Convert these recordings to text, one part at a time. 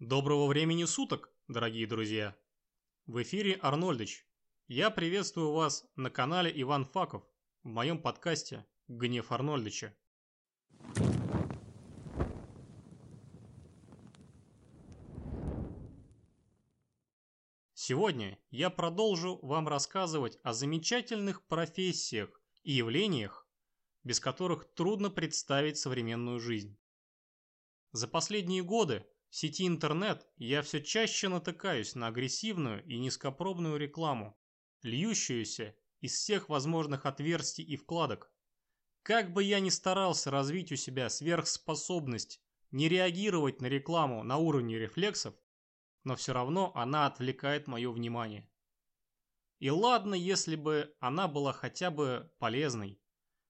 Доброго времени суток, дорогие друзья! В эфире Арнольдыч. Я приветствую вас на канале Иван Факов в моем подкасте «Гнев Арнольдыча». Сегодня я продолжу вам рассказывать о замечательных профессиях и явлениях, без которых трудно представить современную жизнь. За последние годы в сети интернет я все чаще натыкаюсь на агрессивную и низкопробную рекламу, льющуюся из всех возможных отверстий и вкладок. Как бы я ни старался развить у себя сверхспособность не реагировать на рекламу на уровне рефлексов, но все равно она отвлекает мое внимание. И ладно, если бы она была хотя бы полезной,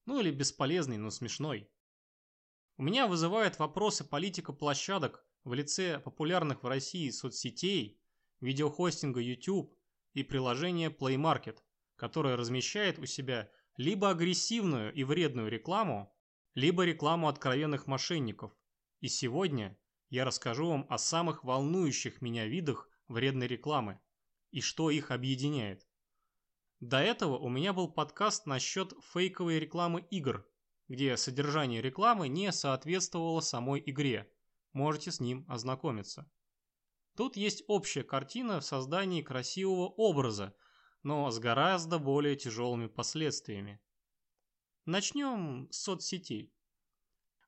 ну или бесполезной, но смешной. У меня вызывает вопросы политика площадок в лице популярных в России соцсетей, видеохостинга YouTube и приложения Play Market, которое размещает у себя либо агрессивную и вредную рекламу, либо рекламу откровенных мошенников. И сегодня я расскажу вам о самых волнующих меня видах вредной рекламы и что их объединяет. До этого у меня был подкаст насчет фейковой рекламы игр, где содержание рекламы не соответствовало самой игре. Можете с ним ознакомиться. Тут есть общая картина в создании красивого образа, но с гораздо более тяжелыми последствиями. Начнем с соцсетей.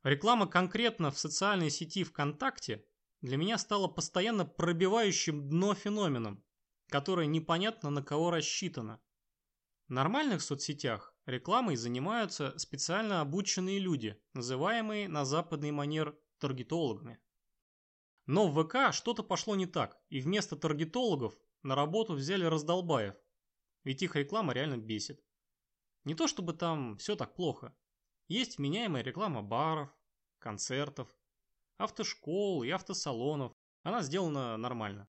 Реклама конкретно в социальной сети ВКонтакте для меня стала постоянно пробивающим дно феноменом, которое непонятно на кого рассчитано. В нормальных соцсетях рекламой занимаются специально обученные люди, называемые на западный манер таргетологами. Но в ВК что-то пошло не так, и вместо таргетологов на работу взяли раздолбаев, ведь их реклама реально бесит. Не то чтобы там все так плохо, есть вменяемая реклама баров, концертов, автошкол и автосалонов. Она сделана нормально.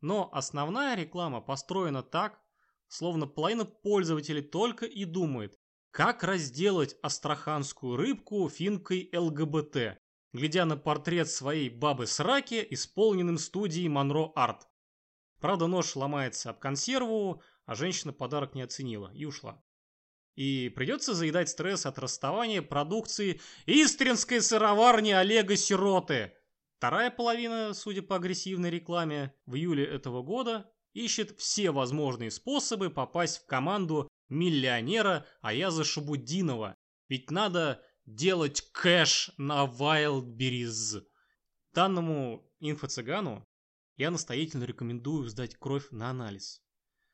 Но основная реклама построена так, словно половина пользователей только и думает, как разделать астраханскую рыбку финкой ЛГБТ, глядя на портрет своей бабы Сраки, исполненным студией Монро Арт. Правда, нож ломается об консерву, а женщина подарок не оценила и ушла. И придется заедать стресс от расставания продукции Истринской сыроварни Олега Сироты. Вторая половина, судя по агрессивной рекламе, в июле этого года ищет все возможные способы попасть в команду миллионера Аяза Шабудинова. Ведь надо делать кэш на Wildberries. Данному инфо-цыгану я настоятельно рекомендую сдать кровь на анализ.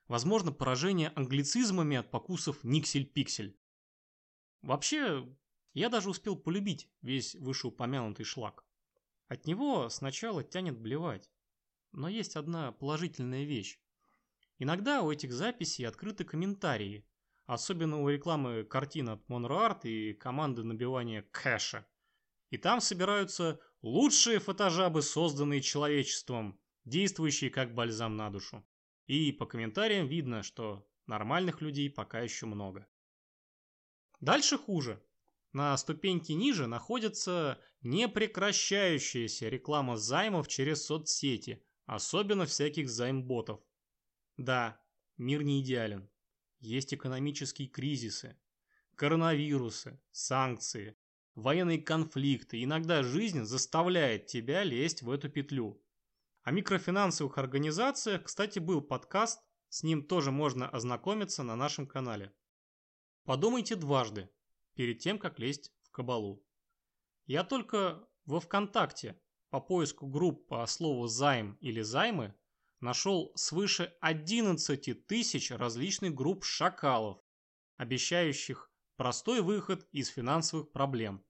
Возможно, поражение англицизмами от покусов никсель-пиксель. Вообще, я даже успел полюбить весь вышеупомянутый шлак. От него сначала тянет блевать. Но есть одна положительная вещь. Иногда у этих записей открыты комментарии, особенно у рекламы картин от Monroe и команды набивания кэша. И там собираются лучшие фотожабы, созданные человечеством, действующие как бальзам на душу. И по комментариям видно, что нормальных людей пока еще много. Дальше хуже. На ступеньке ниже находится непрекращающаяся реклама займов через соцсети, особенно всяких займботов. Да, мир не идеален. Есть экономические кризисы, коронавирусы, санкции, военные конфликты. Иногда жизнь заставляет тебя лезть в эту петлю. О микрофинансовых организациях, кстати, был подкаст, с ним тоже можно ознакомиться на нашем канале. Подумайте дважды, перед тем, как лезть в кабалу. Я только во ВКонтакте по поиску групп по слову «займ» или «займы» нашел свыше 11 тысяч различных групп шакалов, обещающих простой выход из финансовых проблем.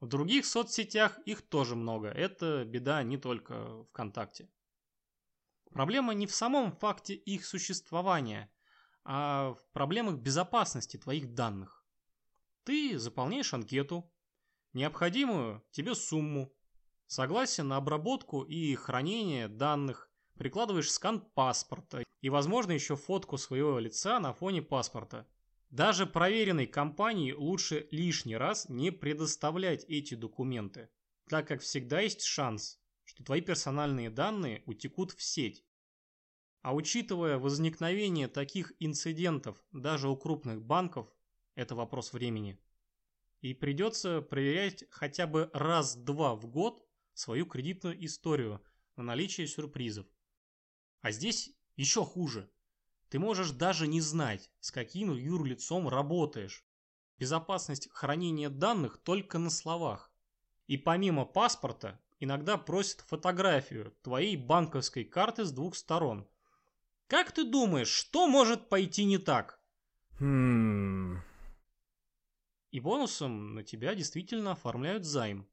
В других соцсетях их тоже много. Это беда не только ВКонтакте. Проблема не в самом факте их существования, а в проблемах безопасности твоих данных. Ты заполняешь анкету, необходимую тебе сумму, согласен на обработку и хранение данных, прикладываешь скан паспорта и, возможно, еще фотку своего лица на фоне паспорта. Даже проверенной компании лучше лишний раз не предоставлять эти документы, так как всегда есть шанс, что твои персональные данные утекут в сеть. А учитывая возникновение таких инцидентов даже у крупных банков, это вопрос времени. И придется проверять хотя бы раз-два в год свою кредитную историю на наличие сюрпризов. А здесь еще хуже. Ты можешь даже не знать, с каким юрлицом работаешь. Безопасность хранения данных только на словах. И помимо паспорта, иногда просят фотографию твоей банковской карты с двух сторон. Как ты думаешь, что может пойти не так? Хм... И бонусом на тебя действительно оформляют займ.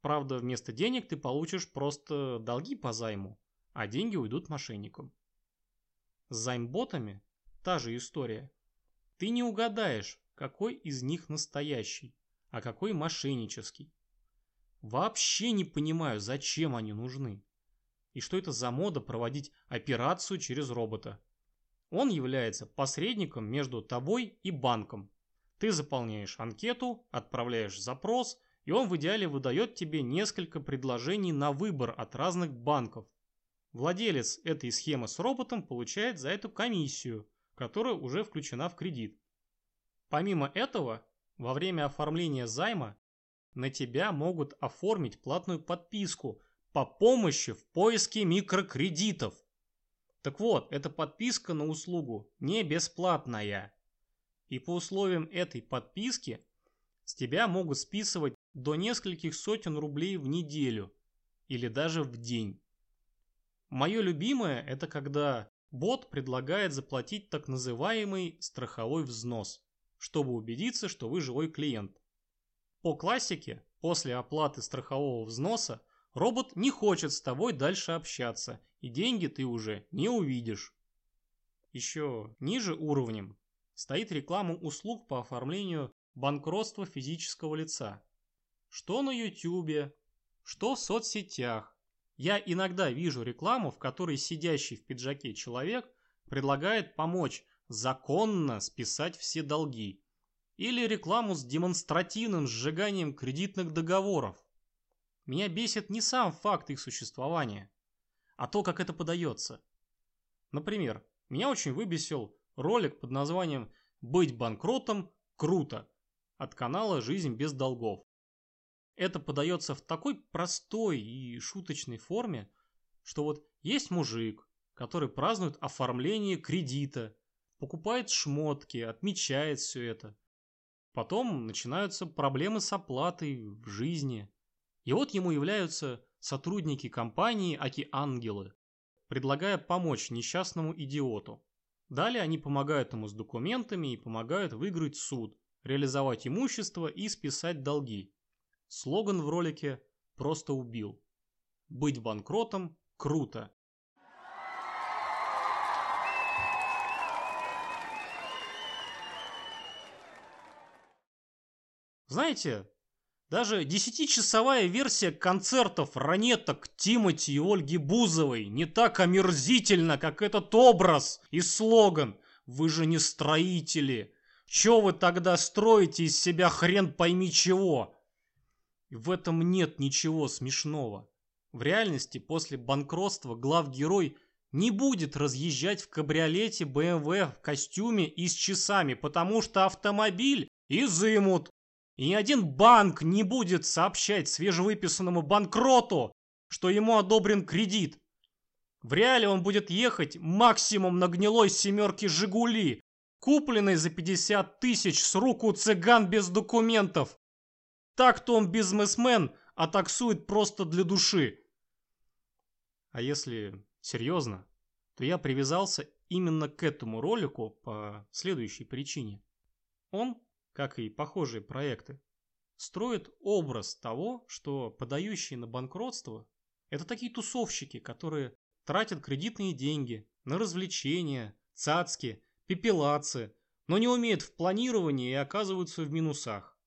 Правда, вместо денег ты получишь просто долги по займу, а деньги уйдут мошенникам. С займботами та же история. Ты не угадаешь, какой из них настоящий, а какой мошеннический. Вообще не понимаю, зачем они нужны. И что это за мода проводить операцию через робота. Он является посредником между тобой и банком. Ты заполняешь анкету, отправляешь запрос, и он в идеале выдает тебе несколько предложений на выбор от разных банков. Владелец этой схемы с роботом получает за эту комиссию, которая уже включена в кредит. Помимо этого, во время оформления займа на тебя могут оформить платную подписку по помощи в поиске микрокредитов. Так вот, эта подписка на услугу не бесплатная. И по условиям этой подписки с тебя могут списывать до нескольких сотен рублей в неделю или даже в день. Мое любимое это когда бот предлагает заплатить так называемый страховой взнос, чтобы убедиться, что вы живой клиент. По классике, после оплаты страхового взноса, робот не хочет с тобой дальше общаться, и деньги ты уже не увидишь. Еще ниже уровнем стоит реклама услуг по оформлению банкротства физического лица. Что на YouTube, что в соцсетях. Я иногда вижу рекламу, в которой сидящий в пиджаке человек предлагает помочь законно списать все долги или рекламу с демонстративным сжиганием кредитных договоров. Меня бесит не сам факт их существования, а то, как это подается. Например, меня очень выбесил ролик под названием «Быть банкротом круто» от канала «Жизнь без долгов». Это подается в такой простой и шуточной форме, что вот есть мужик, который празднует оформление кредита, покупает шмотки, отмечает все это. Потом начинаются проблемы с оплатой в жизни. И вот ему являются сотрудники компании Аки-Ангелы, предлагая помочь несчастному идиоту. Далее они помогают ему с документами и помогают выиграть суд, реализовать имущество и списать долги. Слоган в ролике просто убил. Быть банкротом круто. Знаете, даже десятичасовая версия концертов ранеток Тимати и Ольги Бузовой не так омерзительна, как этот образ и слоган «Вы же не строители! Чё вы тогда строите из себя хрен пойми чего?» В этом нет ничего смешного. В реальности после банкротства главгерой не будет разъезжать в кабриолете BMW в костюме и с часами, потому что автомобиль изымут. И ни один банк не будет сообщать свежевыписанному банкроту, что ему одобрен кредит. В реале он будет ехать максимум на гнилой семерке «Жигули», купленной за 50 тысяч с рук у цыган без документов. Так-то он бизнесмен, а таксует просто для души. А если серьезно, то я привязался именно к этому ролику по следующей причине. Он как и похожие проекты, строят образ того, что подающие на банкротство – это такие тусовщики, которые тратят кредитные деньги на развлечения, цацки, пепелацы, но не умеют в планировании и оказываются в минусах.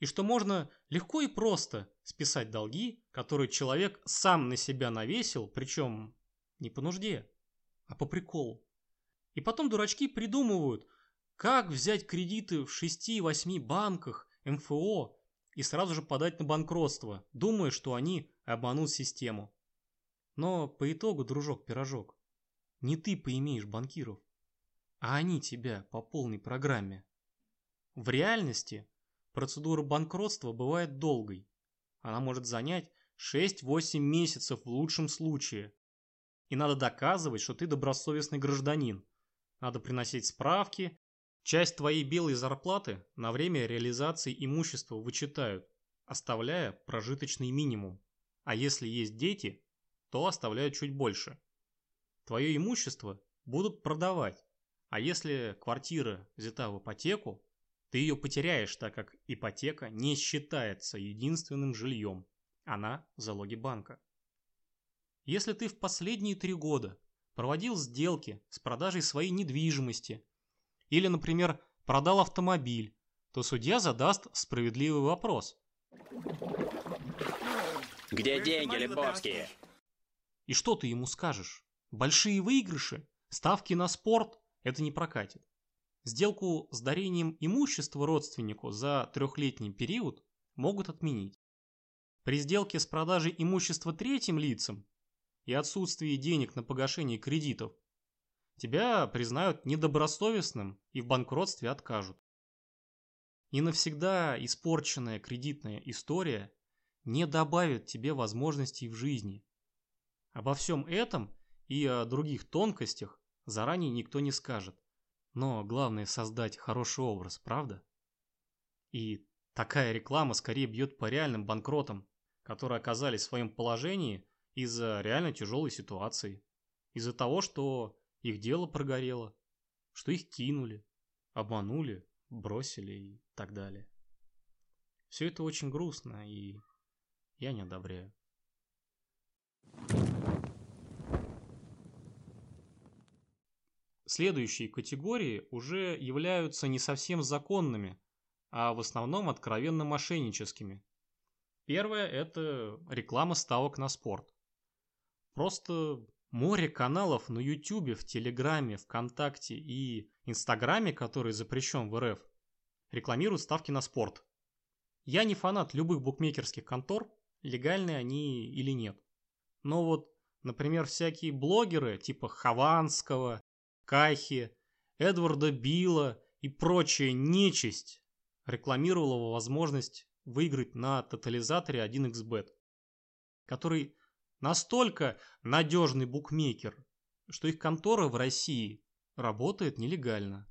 И что можно легко и просто списать долги, которые человек сам на себя навесил, причем не по нужде, а по приколу. И потом дурачки придумывают – как взять кредиты в 6-8 банках, МФО и сразу же подать на банкротство, думая, что они обманут систему. Но по итогу, дружок-пирожок, не ты поимеешь банкиров, а они тебя по полной программе. В реальности процедура банкротства бывает долгой. Она может занять 6-8 месяцев в лучшем случае. И надо доказывать, что ты добросовестный гражданин. Надо приносить справки. Часть твоей белой зарплаты на время реализации имущества вычитают, оставляя прожиточный минимум. А если есть дети, то оставляют чуть больше. Твое имущество будут продавать. А если квартира взята в ипотеку, ты ее потеряешь, так как ипотека не считается единственным жильем. Она в залоге банка. Если ты в последние три года проводил сделки с продажей своей недвижимости или, например, продал автомобиль, то судья задаст справедливый вопрос. Где деньги, Лебовские? И что ты ему скажешь? Большие выигрыши? Ставки на спорт? Это не прокатит. Сделку с дарением имущества родственнику за трехлетний период могут отменить. При сделке с продажей имущества третьим лицам и отсутствии денег на погашение кредитов тебя признают недобросовестным и в банкротстве откажут. И навсегда испорченная кредитная история не добавит тебе возможностей в жизни. Обо всем этом и о других тонкостях заранее никто не скажет. Но главное создать хороший образ, правда? И такая реклама скорее бьет по реальным банкротам, которые оказались в своем положении из-за реально тяжелой ситуации. Из-за того, что их дело прогорело, что их кинули, обманули, бросили и так далее. Все это очень грустно, и я не одобряю. Следующие категории уже являются не совсем законными, а в основном откровенно мошенническими. Первое – это реклама ставок на спорт. Просто море каналов на YouTube, в Телеграме, ВКонтакте и Инстаграме, который запрещен в РФ, рекламируют ставки на спорт. Я не фанат любых букмекерских контор, легальные они или нет. Но вот, например, всякие блогеры типа Хованского, Кахи, Эдварда Билла и прочая нечисть рекламировала возможность выиграть на тотализаторе 1xbet, который настолько надежный букмекер, что их контора в России работает нелегально.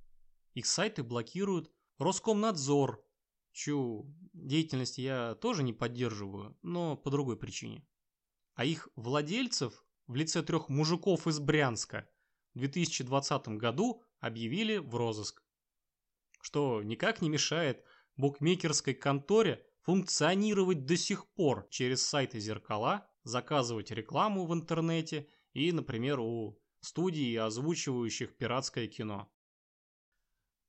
Их сайты блокируют Роскомнадзор, чью деятельность я тоже не поддерживаю, но по другой причине. А их владельцев в лице трех мужиков из Брянска 2020 году объявили в розыск. Что никак не мешает букмекерской конторе функционировать до сих пор через сайты «Зеркала», заказывать рекламу в интернете и, например, у студий, озвучивающих пиратское кино.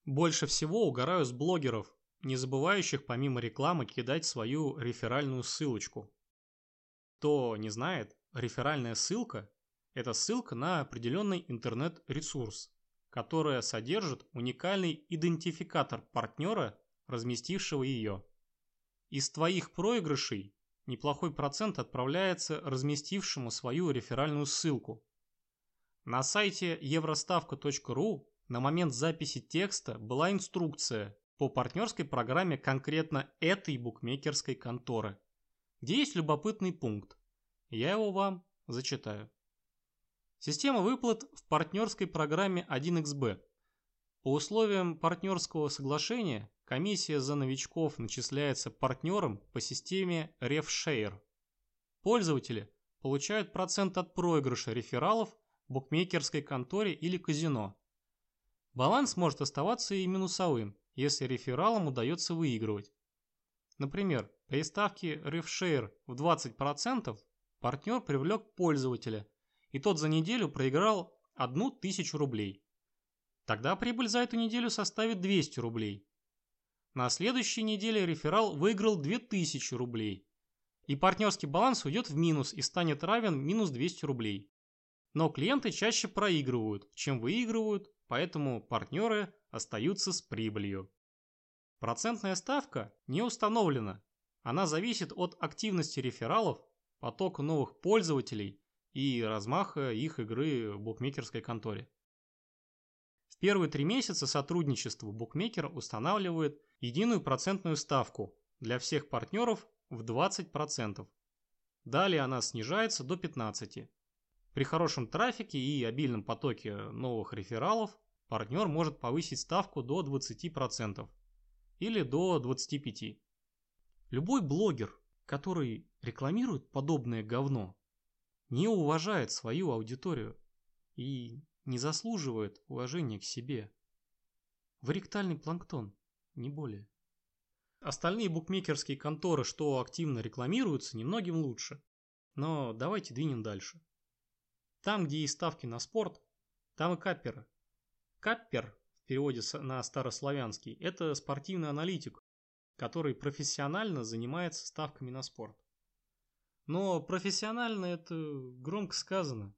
Больше всего угораю с блогеров, не забывающих помимо рекламы кидать свою реферальную ссылочку. Кто не знает, реферальная ссылка это ссылка на определенный интернет-ресурс, которая содержит уникальный идентификатор партнера, разместившего ее. Из твоих проигрышей неплохой процент отправляется разместившему свою реферальную ссылку. На сайте евроставка.ру на момент записи текста была инструкция по партнерской программе конкретно этой букмекерской конторы, где есть любопытный пункт. Я его вам зачитаю. Система выплат в партнерской программе 1xb. По условиям партнерского соглашения комиссия за новичков начисляется партнерам по системе RefShare. Пользователи получают процент от проигрыша рефералов букмекерской конторе или казино. Баланс может оставаться и минусовым, если рефералам удается выигрывать. Например, при ставке RefShare в 20% партнер привлек пользователя – и тот за неделю проиграл одну тысячу рублей. Тогда прибыль за эту неделю составит 200 рублей. На следующей неделе реферал выиграл 2000 рублей. И партнерский баланс уйдет в минус и станет равен минус 200 рублей. Но клиенты чаще проигрывают, чем выигрывают, поэтому партнеры остаются с прибылью. Процентная ставка не установлена. Она зависит от активности рефералов поток новых пользователей и размаха их игры в букмекерской конторе. В первые три месяца сотрудничества букмекер устанавливает единую процентную ставку для всех партнеров в 20%. Далее она снижается до 15%. При хорошем трафике и обильном потоке новых рефералов партнер может повысить ставку до 20% или до 25%. Любой блогер, который рекламирует подобное говно, не уважает свою аудиторию и не заслуживает уважения к себе. Вы ректальный планктон, не более. Остальные букмекерские конторы, что активно рекламируются, немногим лучше. Но давайте двинем дальше. Там, где есть ставки на спорт, там и капперы. Каппер, в переводе на старославянский, это спортивный аналитик, который профессионально занимается ставками на спорт. Но профессионально это громко сказано.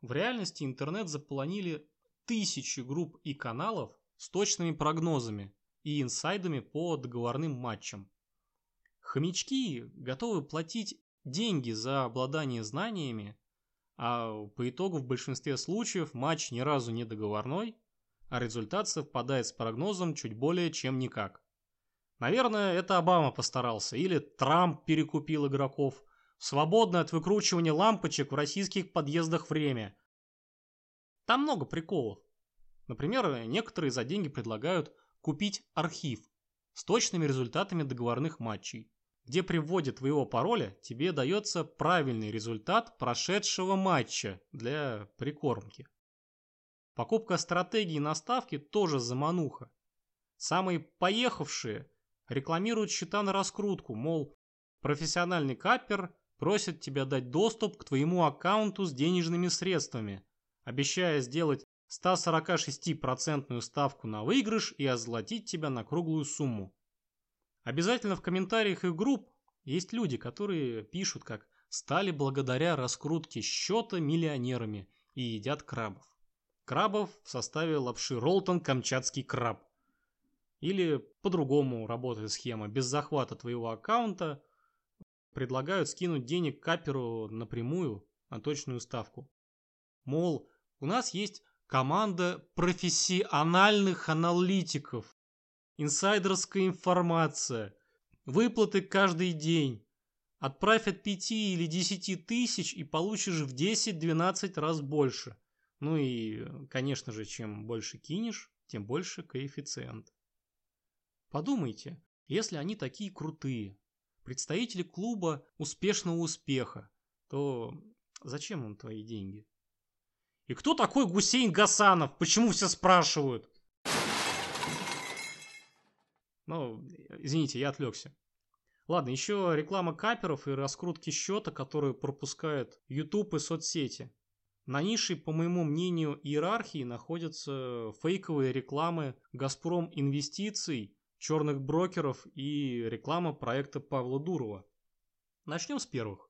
В реальности интернет заполонили тысячи групп и каналов с точными прогнозами и инсайдами по договорным матчам. Хомячки готовы платить деньги за обладание знаниями, а по итогу в большинстве случаев матч ни разу не договорной, а результат совпадает с прогнозом чуть более чем никак. Наверное, это Обама постарался, или Трамп перекупил игроков – Свободное от выкручивания лампочек в российских подъездах время. Там много приколов. Например, некоторые за деньги предлагают купить архив с точными результатами договорных матчей, где при вводе твоего пароля тебе дается правильный результат прошедшего матча для прикормки. Покупка стратегии на ставки тоже замануха. Самые поехавшие рекламируют счета на раскрутку, мол, профессиональный каппер просит тебя дать доступ к твоему аккаунту с денежными средствами, обещая сделать 146% ставку на выигрыш и озолотить тебя на круглую сумму. Обязательно в комментариях их групп есть люди, которые пишут, как стали благодаря раскрутке счета миллионерами и едят крабов. Крабов в составе лапши Ролтон Камчатский краб. Или по-другому работает схема. Без захвата твоего аккаунта предлагают скинуть денег каперу напрямую на точную ставку. Мол, у нас есть команда профессиональных аналитиков, инсайдерская информация, выплаты каждый день. Отправь от 5 или 10 тысяч и получишь в 10-12 раз больше. Ну и, конечно же, чем больше кинешь, тем больше коэффициент. Подумайте, если они такие крутые, представители клуба успешного успеха, то зачем им твои деньги? И кто такой Гусейн Гасанов? Почему все спрашивают? Ну, извините, я отвлекся. Ладно, еще реклама каперов и раскрутки счета, которые пропускают YouTube и соцсети. На нише, по моему мнению, иерархии находятся фейковые рекламы «Газпром Инвестиций» черных брокеров и реклама проекта Павла Дурова. Начнем с первых.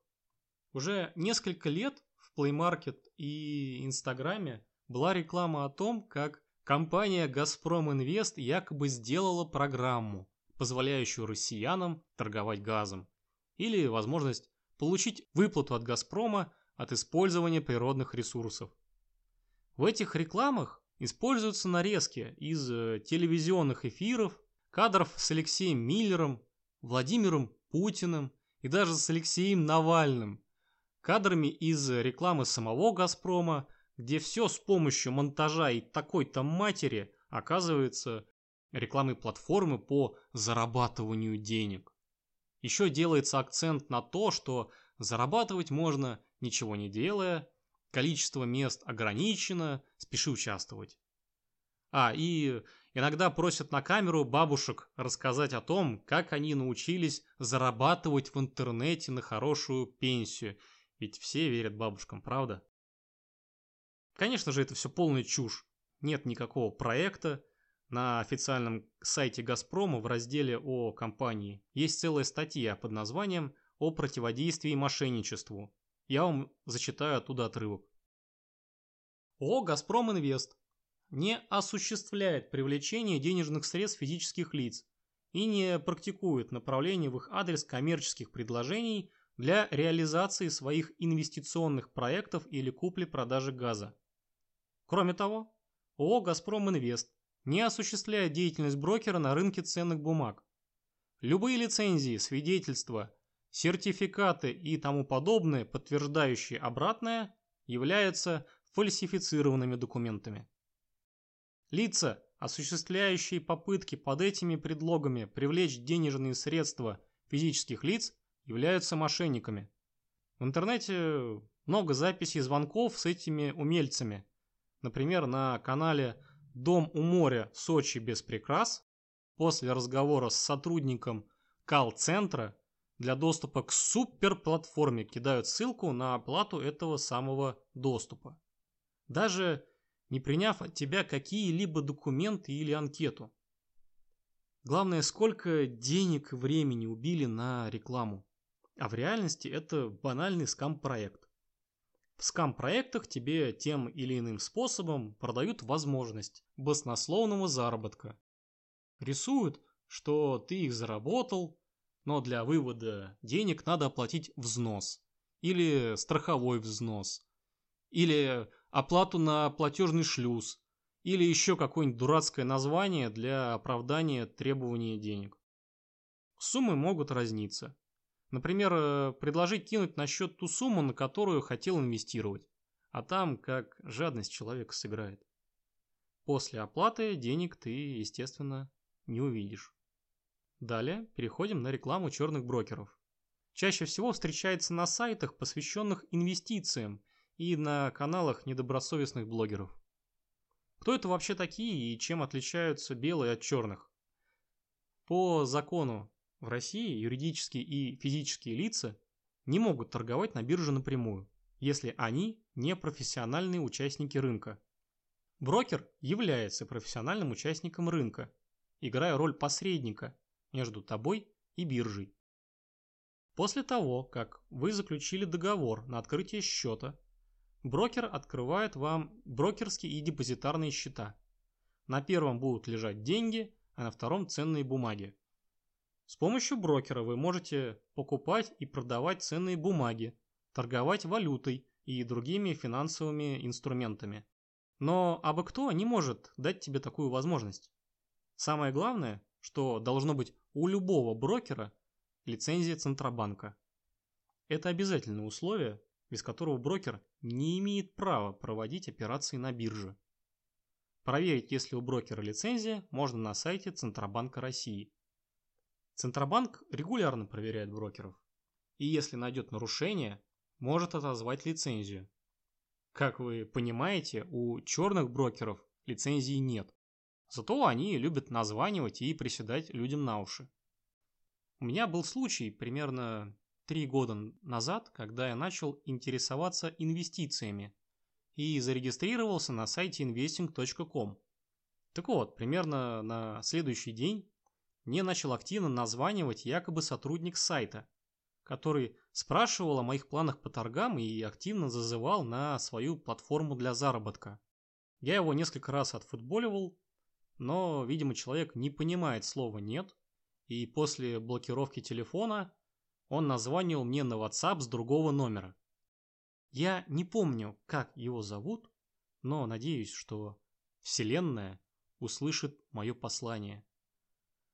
Уже несколько лет в Play Market и Инстаграме была реклама о том, как компания «Газпром Инвест» якобы сделала программу, позволяющую россиянам торговать газом, или возможность получить выплату от «Газпрома» от использования природных ресурсов. В этих рекламах используются нарезки из э, телевизионных эфиров Кадров с Алексеем Миллером, Владимиром Путиным и даже с Алексеем Навальным. Кадрами из рекламы самого «Газпрома», где все с помощью монтажа и такой-то матери оказывается рекламой платформы по зарабатыванию денег. Еще делается акцент на то, что зарабатывать можно ничего не делая, количество мест ограничено, спеши участвовать. А, и Иногда просят на камеру бабушек рассказать о том, как они научились зарабатывать в интернете на хорошую пенсию. Ведь все верят бабушкам, правда? Конечно же, это все полная чушь. Нет никакого проекта. На официальном сайте «Газпрома» в разделе о компании есть целая статья под названием «О противодействии мошенничеству». Я вам зачитаю оттуда отрывок. О «Газпром Инвест» не осуществляет привлечение денежных средств физических лиц и не практикует направление в их адрес коммерческих предложений для реализации своих инвестиционных проектов или купли-продажи газа. Кроме того, ООО «Газпром Инвест» не осуществляет деятельность брокера на рынке ценных бумаг. Любые лицензии, свидетельства, сертификаты и тому подобное, подтверждающие обратное, являются фальсифицированными документами. Лица, осуществляющие попытки под этими предлогами привлечь денежные средства физических лиц, являются мошенниками. В интернете много записей звонков с этими умельцами. Например, на канале «Дом у моря. Сочи без прикрас» после разговора с сотрудником колл-центра для доступа к суперплатформе кидают ссылку на оплату этого самого доступа. Даже не приняв от тебя какие-либо документы или анкету. Главное, сколько денег и времени убили на рекламу. А в реальности это банальный скам-проект. В скам-проектах тебе тем или иным способом продают возможность баснословного заработка. Рисуют, что ты их заработал, но для вывода денег надо оплатить взнос или страховой взнос или оплату на платежный шлюз или еще какое-нибудь дурацкое название для оправдания требования денег. Суммы могут разниться. Например, э, предложить кинуть на счет ту сумму, на которую хотел инвестировать, а там как жадность человека сыграет. После оплаты денег ты, естественно, не увидишь. Далее переходим на рекламу черных брокеров. Чаще всего встречается на сайтах, посвященных инвестициям, и на каналах недобросовестных блогеров. Кто это вообще такие и чем отличаются белые от черных? По закону в России юридические и физические лица не могут торговать на бирже напрямую, если они не профессиональные участники рынка. Брокер является профессиональным участником рынка, играя роль посредника между тобой и биржей. После того, как вы заключили договор на открытие счета, брокер открывает вам брокерские и депозитарные счета. На первом будут лежать деньги, а на втором ценные бумаги. С помощью брокера вы можете покупать и продавать ценные бумаги, торговать валютой и другими финансовыми инструментами. Но абы кто не может дать тебе такую возможность. Самое главное, что должно быть у любого брокера лицензия Центробанка. Это обязательное условие, без которого брокер не имеет права проводить операции на бирже. Проверить, есть ли у брокера лицензия, можно на сайте Центробанка России. Центробанк регулярно проверяет брокеров. И если найдет нарушение, может отозвать лицензию. Как вы понимаете, у черных брокеров лицензии нет. Зато они любят названивать и приседать людям на уши. У меня был случай примерно три года назад, когда я начал интересоваться инвестициями и зарегистрировался на сайте investing.com. Так вот, примерно на следующий день мне начал активно названивать якобы сотрудник сайта, который спрашивал о моих планах по торгам и активно зазывал на свою платформу для заработка. Я его несколько раз отфутболивал, но, видимо, человек не понимает слова «нет», и после блокировки телефона он названивал мне на WhatsApp с другого номера. Я не помню, как его зовут, но надеюсь, что Вселенная услышит мое послание.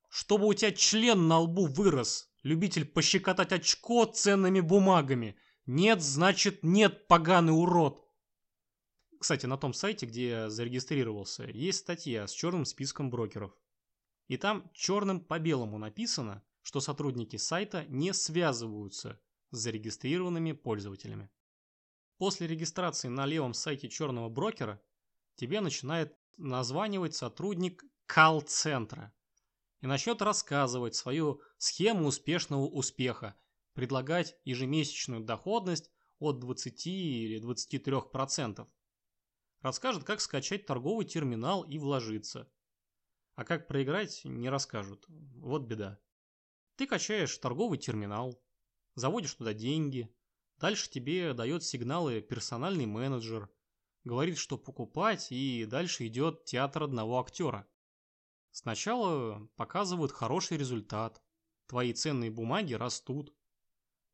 Чтобы у тебя член на лбу вырос, любитель пощекотать очко ценными бумагами. Нет, значит нет, поганый урод. Кстати, на том сайте, где я зарегистрировался, есть статья с черным списком брокеров. И там черным по белому написано, что сотрудники сайта не связываются с зарегистрированными пользователями. После регистрации на левом сайте черного брокера тебе начинает названивать сотрудник колл-центра и начнет рассказывать свою схему успешного успеха, предлагать ежемесячную доходность от 20 или 23%. Расскажут, как скачать торговый терминал и вложиться. А как проиграть, не расскажут. Вот беда. Ты качаешь торговый терминал, заводишь туда деньги, дальше тебе дает сигналы персональный менеджер, говорит, что покупать, и дальше идет театр одного актера. Сначала показывают хороший результат, твои ценные бумаги растут.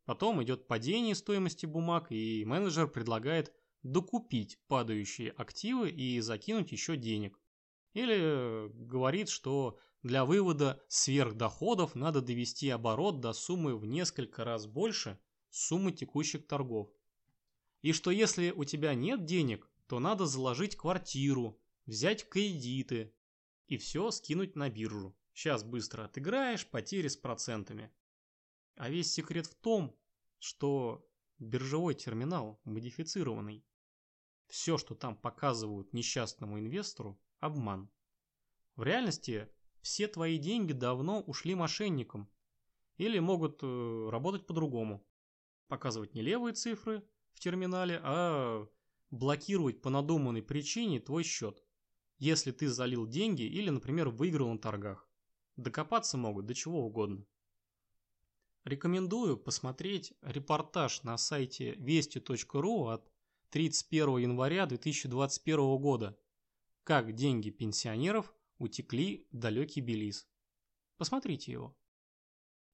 Потом идет падение стоимости бумаг, и менеджер предлагает докупить падающие активы и закинуть еще денег. Или говорит, что для вывода сверхдоходов надо довести оборот до суммы в несколько раз больше суммы текущих торгов. И что если у тебя нет денег, то надо заложить квартиру, взять кредиты и все скинуть на биржу. Сейчас быстро отыграешь, потери с процентами. А весь секрет в том, что биржевой терминал модифицированный. Все, что там показывают несчастному инвестору, обман. В реальности все твои деньги давно ушли мошенникам. Или могут э, работать по-другому. Показывать не левые цифры в терминале, а блокировать по надуманной причине твой счет. Если ты залил деньги или, например, выиграл на торгах. Докопаться могут до чего угодно. Рекомендую посмотреть репортаж на сайте вести.ру от 31 января 2021 года «Как деньги пенсионеров утекли в далекий Белиз». Посмотрите его.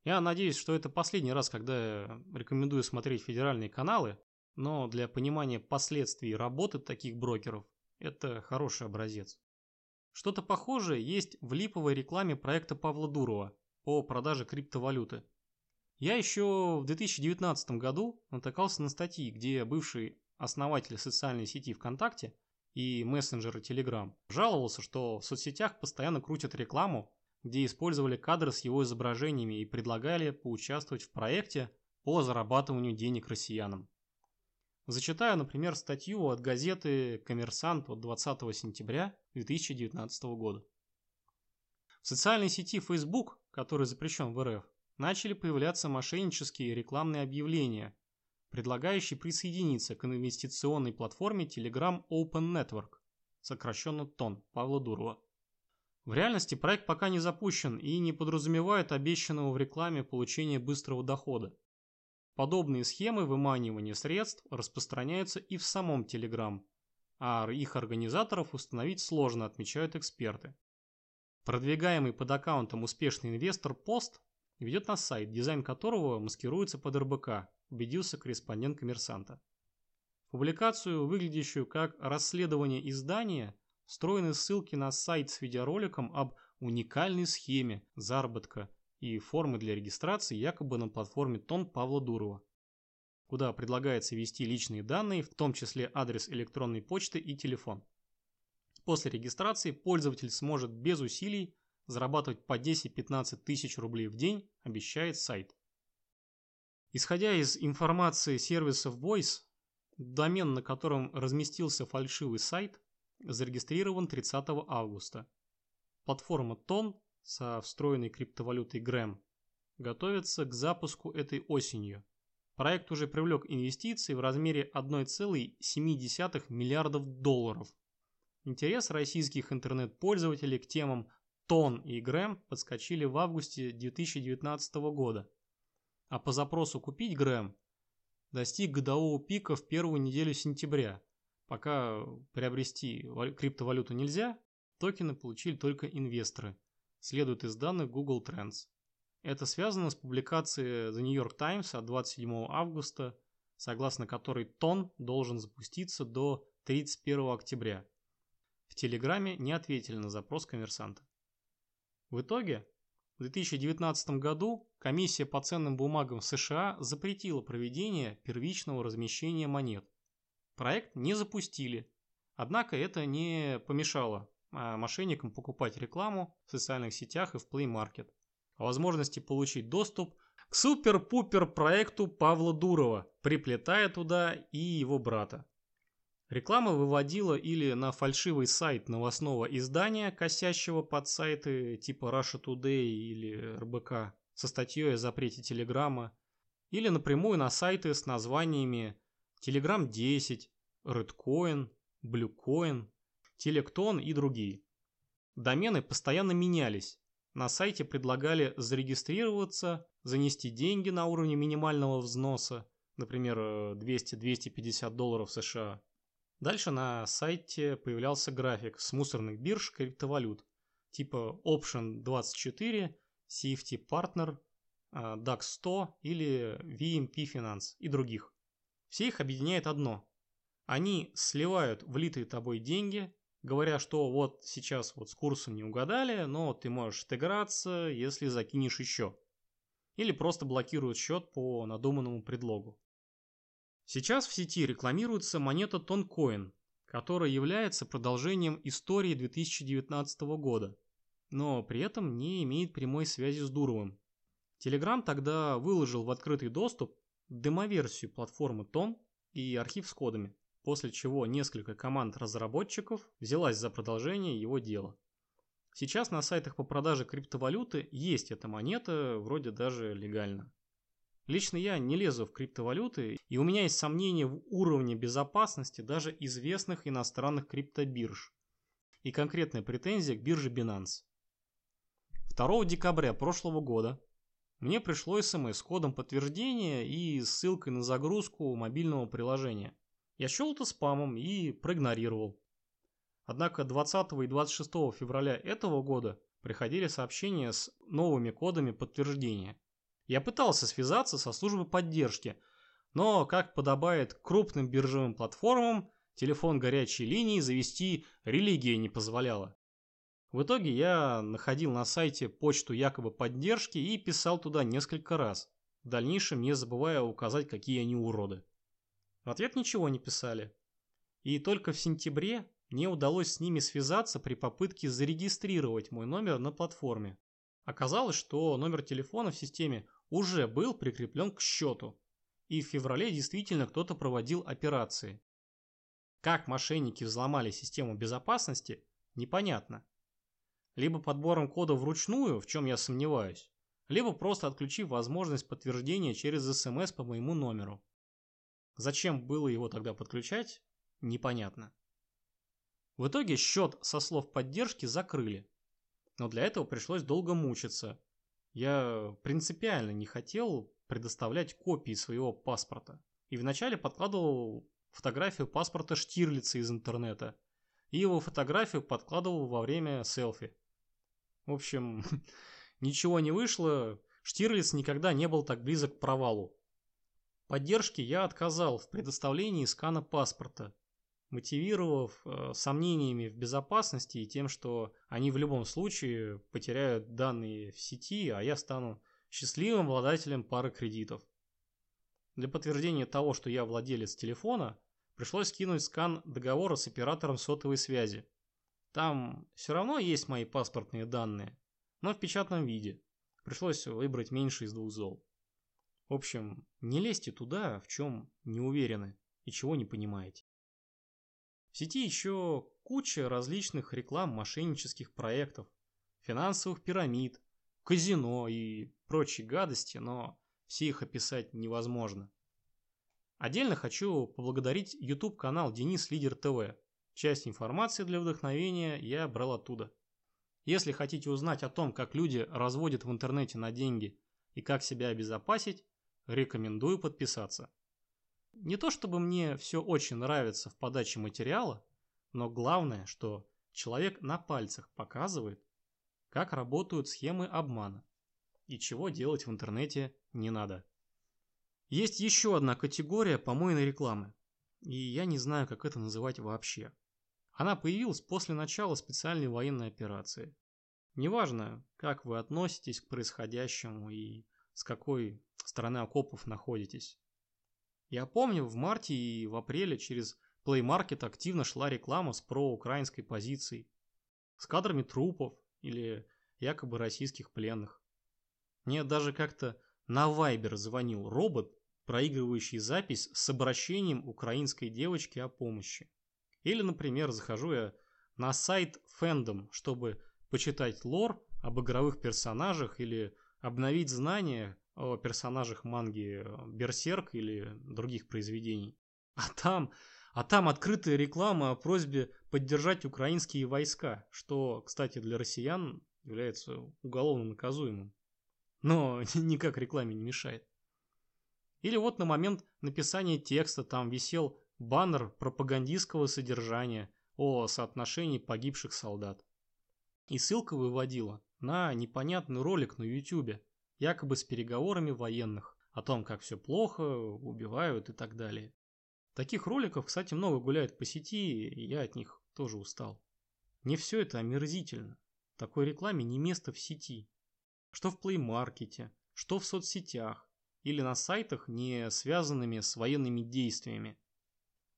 Я надеюсь, что это последний раз, когда я рекомендую смотреть федеральные каналы, но для понимания последствий работы таких брокеров это хороший образец. Что-то похожее есть в липовой рекламе проекта Павла Дурова по продаже криптовалюты. Я еще в 2019 году натыкался на статьи, где бывший основатель социальной сети ВКонтакте и мессенджера Telegram жаловался, что в соцсетях постоянно крутят рекламу, где использовали кадры с его изображениями и предлагали поучаствовать в проекте по зарабатыванию денег россиянам. Зачитаю, например, статью от газеты «Коммерсант» от 20 сентября 2019 года. В социальной сети Facebook, который запрещен в РФ, начали появляться мошеннические рекламные объявления, предлагающие присоединиться к инвестиционной платформе Telegram Open Network, сокращенно ТОН, Павла Дурова. В реальности проект пока не запущен и не подразумевает обещанного в рекламе получения быстрого дохода. Подобные схемы выманивания средств распространяются и в самом Telegram, а их организаторов установить сложно, отмечают эксперты. Продвигаемый под аккаунтом успешный инвестор пост ведет на сайт, дизайн которого маскируется под РБК, убедился корреспондент коммерсанта. публикацию, выглядящую как расследование издания, встроены ссылки на сайт с видеороликом об уникальной схеме заработка и формы для регистрации якобы на платформе Тон Павла Дурова, куда предлагается ввести личные данные, в том числе адрес электронной почты и телефон. После регистрации пользователь сможет без усилий зарабатывать по 10-15 тысяч рублей в день, обещает сайт. Исходя из информации сервисов Voice, домен, на котором разместился фальшивый сайт, зарегистрирован 30 августа. Платформа Ton со встроенной криптовалютой Gram готовится к запуску этой осенью. Проект уже привлек инвестиции в размере 1,7 миллиардов долларов. Интерес российских интернет-пользователей к темам Тон и Грэм подскочили в августе 2019 года. А по запросу «Купить Грэм» достиг годового пика в первую неделю сентября. Пока приобрести криптовалюту нельзя, токены получили только инвесторы, следует из данных Google Trends. Это связано с публикацией The New York Times от 27 августа, согласно которой ТОН должен запуститься до 31 октября. В Телеграме не ответили на запрос коммерсанта. В итоге, в 2019 году комиссия по ценным бумагам США запретила проведение первичного размещения монет. Проект не запустили, однако это не помешало а, мошенникам покупать рекламу в социальных сетях и в Play Market. О возможности получить доступ к супер-пупер проекту Павла Дурова, приплетая туда и его брата. Реклама выводила или на фальшивый сайт новостного издания, косящего под сайты типа Russia Today или РБК со статьей о запрете Телеграма, или напрямую на сайты с названиями Telegram 10, Redcoin, Bluecoin, Telecton и другие. Домены постоянно менялись. На сайте предлагали зарегистрироваться, занести деньги на уровне минимального взноса, например, 200-250 долларов США, Дальше на сайте появлялся график с мусорных бирж криптовалют типа Option 24, Safety Partner, DAX 100 или VMP Finance и других. Все их объединяет одно. Они сливают влитые тобой деньги, говоря, что вот сейчас вот с курсом не угадали, но ты можешь отыграться, если закинешь еще. Или просто блокируют счет по надуманному предлогу. Сейчас в сети рекламируется монета Тонкоин, которая является продолжением истории 2019 года, но при этом не имеет прямой связи с Дуровым. Telegram тогда выложил в открытый доступ демоверсию платформы Тон и архив с кодами после чего несколько команд разработчиков взялась за продолжение его дела. Сейчас на сайтах по продаже криптовалюты есть эта монета, вроде даже легально. Лично я не лезу в криптовалюты, и у меня есть сомнения в уровне безопасности даже известных иностранных криптобирж и конкретная претензия к бирже Binance. 2 декабря прошлого года мне пришло смс с кодом подтверждения и ссылкой на загрузку мобильного приложения. Я счел это спамом и проигнорировал. Однако 20 и 26 февраля этого года приходили сообщения с новыми кодами подтверждения. Я пытался связаться со службой поддержки, но, как подобает крупным биржевым платформам, телефон горячей линии завести религия не позволяла. В итоге я находил на сайте почту якобы поддержки и писал туда несколько раз, в дальнейшем не забывая указать, какие они уроды. В ответ ничего не писали. И только в сентябре мне удалось с ними связаться при попытке зарегистрировать мой номер на платформе. Оказалось, что номер телефона в системе уже был прикреплен к счету, и в феврале действительно кто-то проводил операции. Как мошенники взломали систему безопасности, непонятно. Либо подбором кода вручную, в чем я сомневаюсь, либо просто отключив возможность подтверждения через смс по моему номеру. Зачем было его тогда подключать, непонятно. В итоге счет со слов поддержки закрыли. Но для этого пришлось долго мучиться. Я принципиально не хотел предоставлять копии своего паспорта. И вначале подкладывал фотографию паспорта Штирлица из интернета. И его фотографию подкладывал во время селфи. В общем, ничего не вышло. Штирлиц никогда не был так близок к провалу. Поддержке я отказал в предоставлении скана паспорта, мотивировав э, сомнениями в безопасности и тем, что они в любом случае потеряют данные в сети, а я стану счастливым обладателем пары кредитов. Для подтверждения того, что я владелец телефона, пришлось скинуть скан договора с оператором сотовой связи. Там все равно есть мои паспортные данные, но в печатном виде. Пришлось выбрать меньше из двух зол. В общем, не лезьте туда, в чем не уверены и чего не понимаете. В сети еще куча различных реклам мошеннических проектов, финансовых пирамид, казино и прочей гадости, но все их описать невозможно. Отдельно хочу поблагодарить YouTube канал Денис Лидер ТВ. Часть информации для вдохновения я брал оттуда. Если хотите узнать о том, как люди разводят в интернете на деньги и как себя обезопасить, Рекомендую подписаться. Не то чтобы мне все очень нравится в подаче материала, но главное, что человек на пальцах показывает, как работают схемы обмана и чего делать в интернете не надо. Есть еще одна категория помойной рекламы, и я не знаю, как это называть вообще. Она появилась после начала специальной военной операции. Неважно, как вы относитесь к происходящему и с какой стороны окопов находитесь. Я помню, в марте и в апреле через Play Market активно шла реклама с проукраинской позицией, с кадрами трупов или якобы российских пленных. Мне даже как-то на Вайбер звонил робот, проигрывающий запись с обращением украинской девочки о помощи. Или, например, захожу я на сайт Fandom, чтобы почитать лор об игровых персонажах или обновить знания о персонажах манги э, Берсерк или других произведений. А там, а там открытая реклама о просьбе поддержать украинские войска, что, кстати, для россиян является уголовно наказуемым. Но никак рекламе не мешает. Или вот на момент написания текста там висел баннер пропагандистского содержания о соотношении погибших солдат. И ссылка выводила на непонятный ролик на YouTube, якобы с переговорами военных о том, как все плохо, убивают и так далее. Таких роликов, кстати, много гуляет по сети, и я от них тоже устал. Не все это омерзительно. Такой рекламе не место в сети. Что в плеймаркете, что в соцсетях или на сайтах, не связанными с военными действиями.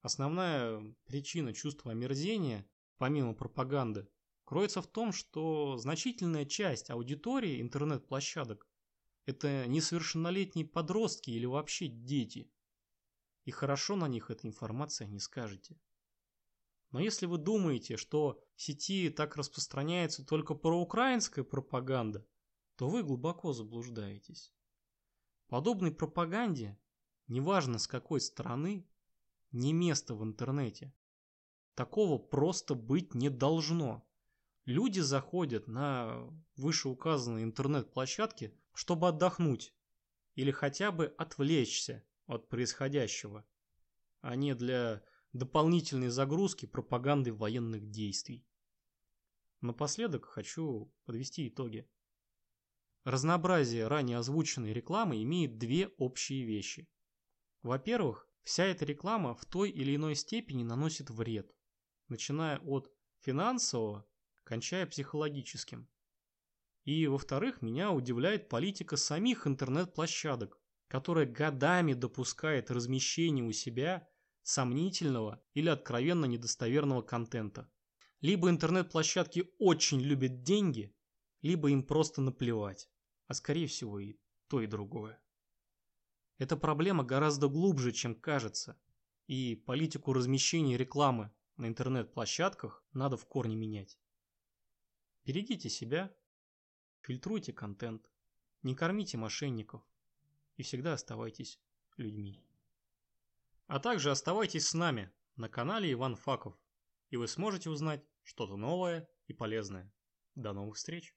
Основная причина чувства омерзения, помимо пропаганды, кроется в том, что значительная часть аудитории интернет-площадок – это несовершеннолетние подростки или вообще дети. И хорошо на них эта информация не скажете. Но если вы думаете, что сети так распространяется только проукраинская пропаганда, то вы глубоко заблуждаетесь. Подобной пропаганде, неважно с какой стороны, не место в интернете. Такого просто быть не должно. Люди заходят на вышеуказанные интернет-площадки, чтобы отдохнуть или хотя бы отвлечься от происходящего, а не для дополнительной загрузки пропаганды военных действий. Напоследок хочу подвести итоги. Разнообразие ранее озвученной рекламы имеет две общие вещи. Во-первых, вся эта реклама в той или иной степени наносит вред, начиная от финансового, кончая психологическим. И, во-вторых, меня удивляет политика самих интернет-площадок, которая годами допускает размещение у себя сомнительного или откровенно недостоверного контента. Либо интернет-площадки очень любят деньги, либо им просто наплевать, а скорее всего и то, и другое. Эта проблема гораздо глубже, чем кажется, и политику размещения рекламы на интернет-площадках надо в корне менять. Берегите себя, фильтруйте контент, не кормите мошенников и всегда оставайтесь людьми. А также оставайтесь с нами на канале Иван Факов, и вы сможете узнать что-то новое и полезное. До новых встреч!